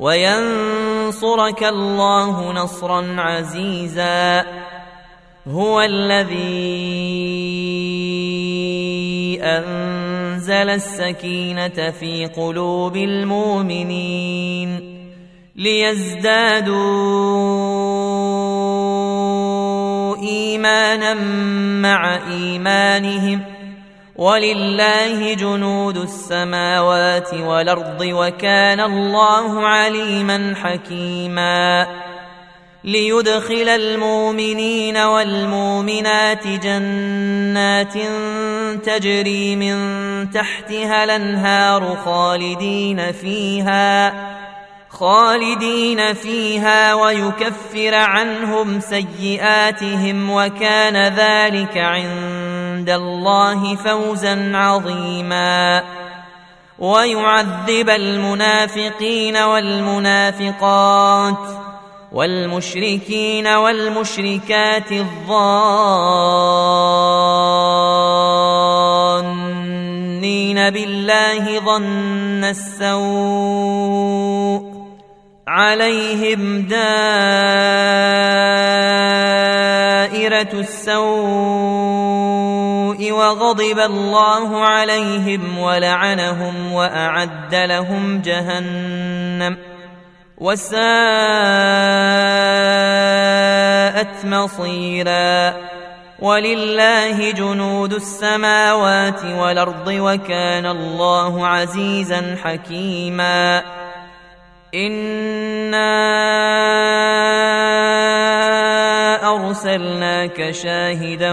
وينصرك الله نصرا عزيزا. هو الذي انزل السكينه في قلوب المؤمنين ليزدادوا ايمانا مع ايمانهم ولله جنود السماوات والأرض وكان الله عليما حكيما. ليدخل المؤمنين والمؤمنات جنات تجري من تحتها الأنهار خالدين فيها خالدين فيها ويكفر عنهم سيئاتهم وكان ذلك عند الله فوزا عظيما. ويعذب المنافقين والمنافقات والمشركين والمشركات الظانين بالله ظن السوء عليهم دائرة السوء. وغضب الله عليهم ولعنهم وأعد لهم جهنم وساءت مصيرا ولله جنود السماوات والأرض وكان الله عزيزا حكيما إنا أرسلناك شاهدا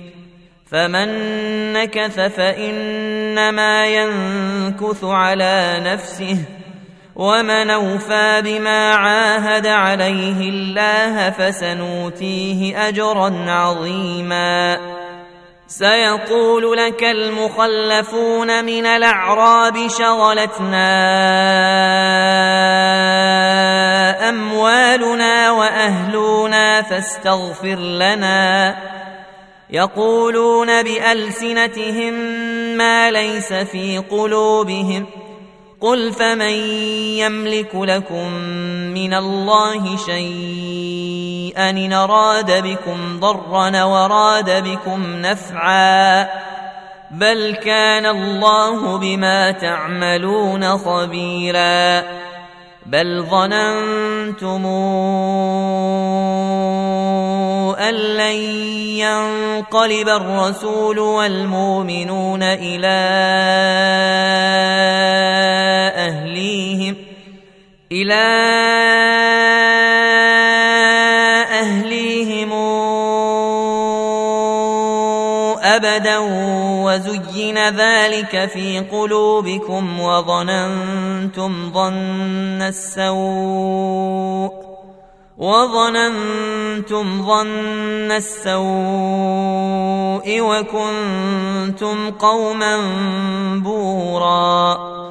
فمن نكث فانما ينكث على نفسه ومن اوفى بما عاهد عليه الله فسنؤتيه اجرا عظيما سيقول لك المخلفون من الاعراب شغلتنا اموالنا واهلنا فاستغفر لنا يقولون بألسنتهم ما ليس في قلوبهم قل فمن يملك لكم من الله شيئا إن أراد بكم ضرا وراد بكم نفعا بل كان الله بما تعملون خبيرا بل ظننتم ان لن ينقلب الرسول والمؤمنون إلى اهليهم إلى وزين ذلك في قلوبكم وظننتم ظن السوء وظننتم ظن السوء وكنتم قوما بورا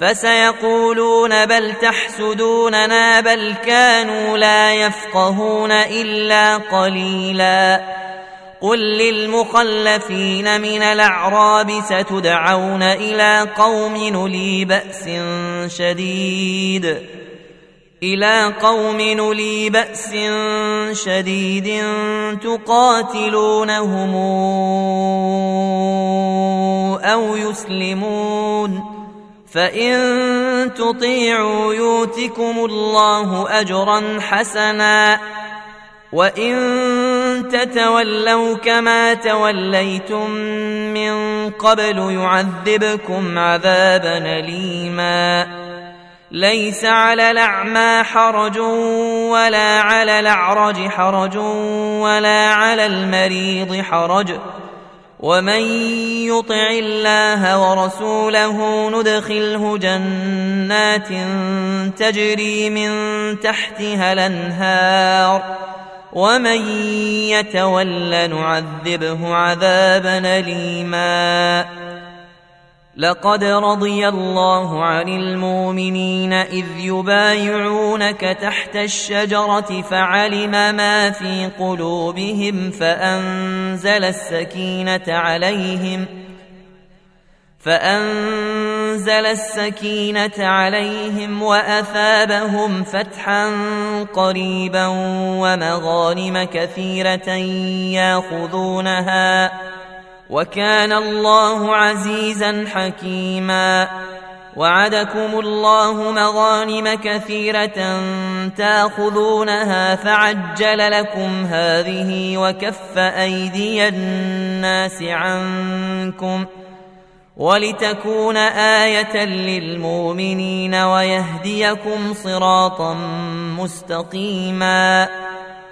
فسيقولون بل تحسدوننا بل كانوا لا يفقهون إلا قليلا. قل للمخلفين من الأعراب ستدعون إلى قوم نلي بأس شديد. إلى قوم نلي بأس شديد تقاتلونهم أو يسلمون. فإن تطيعوا يوتكم الله أجرا حسنا وإن تتولوا كما توليتم من قبل يعذبكم عذابا أليما ليس على الأعمى حرج ولا على الأعرج حرج ولا على المريض حرج ومن يطع الله ورسوله ندخله جنات تجري من تحتها الانهار ومن يتول نعذبه عذابا اليما لقد رضي الله عن المؤمنين إذ يبايعونك تحت الشجرة فعلم ما في قلوبهم فأنزل السكينة عليهم فأنزل السكينة عليهم وأثابهم فتحا قريبا ومغانم كثيرة ياخذونها وكان الله عزيزا حكيما. وعدكم الله مغانم كثيرة تأخذونها فعجل لكم هذه وكف أيدي الناس عنكم ۖ ولتكون آية للمؤمنين ويهديكم صراطا مستقيما.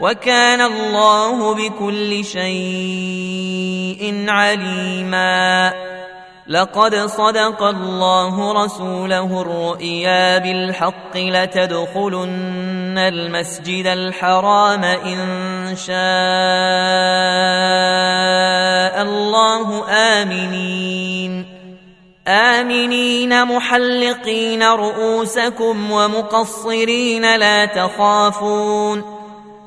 وكان الله بكل شيء عليماً. لقد صدق الله رسوله الرؤيا بالحق لتدخلن المسجد الحرام إن شاء الله. آمنين. آمنين محلقين رؤوسكم ومقصرين لا تخافون.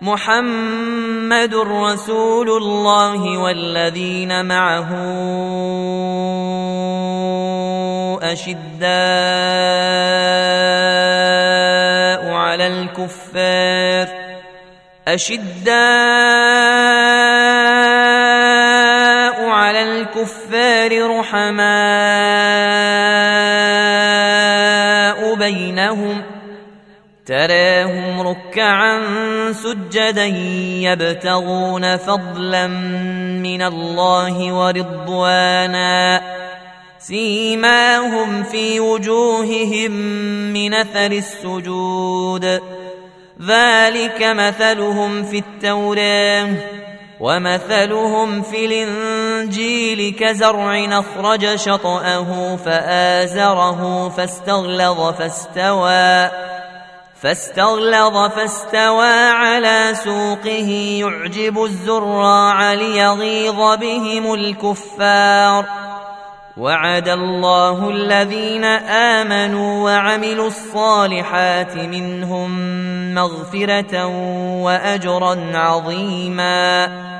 محمد رسول الله والذين معه أشداء على الكفار أشداء على الكفار رحماء تراهم ركعا سجدا يبتغون فضلا من الله ورضوانا. سيماهم في وجوههم من أثر السجود. ذلك مثلهم في التوراه ومثلهم في الإنجيل كزرع أخرج شطأه فآزره فاستغلظ فاستوى. فاستغلظ فاستوى على سوقه يعجب الزراع ليغيظ بهم الكفار. وعد الله الذين آمنوا وعملوا الصالحات منهم مغفرة وأجرا عظيما.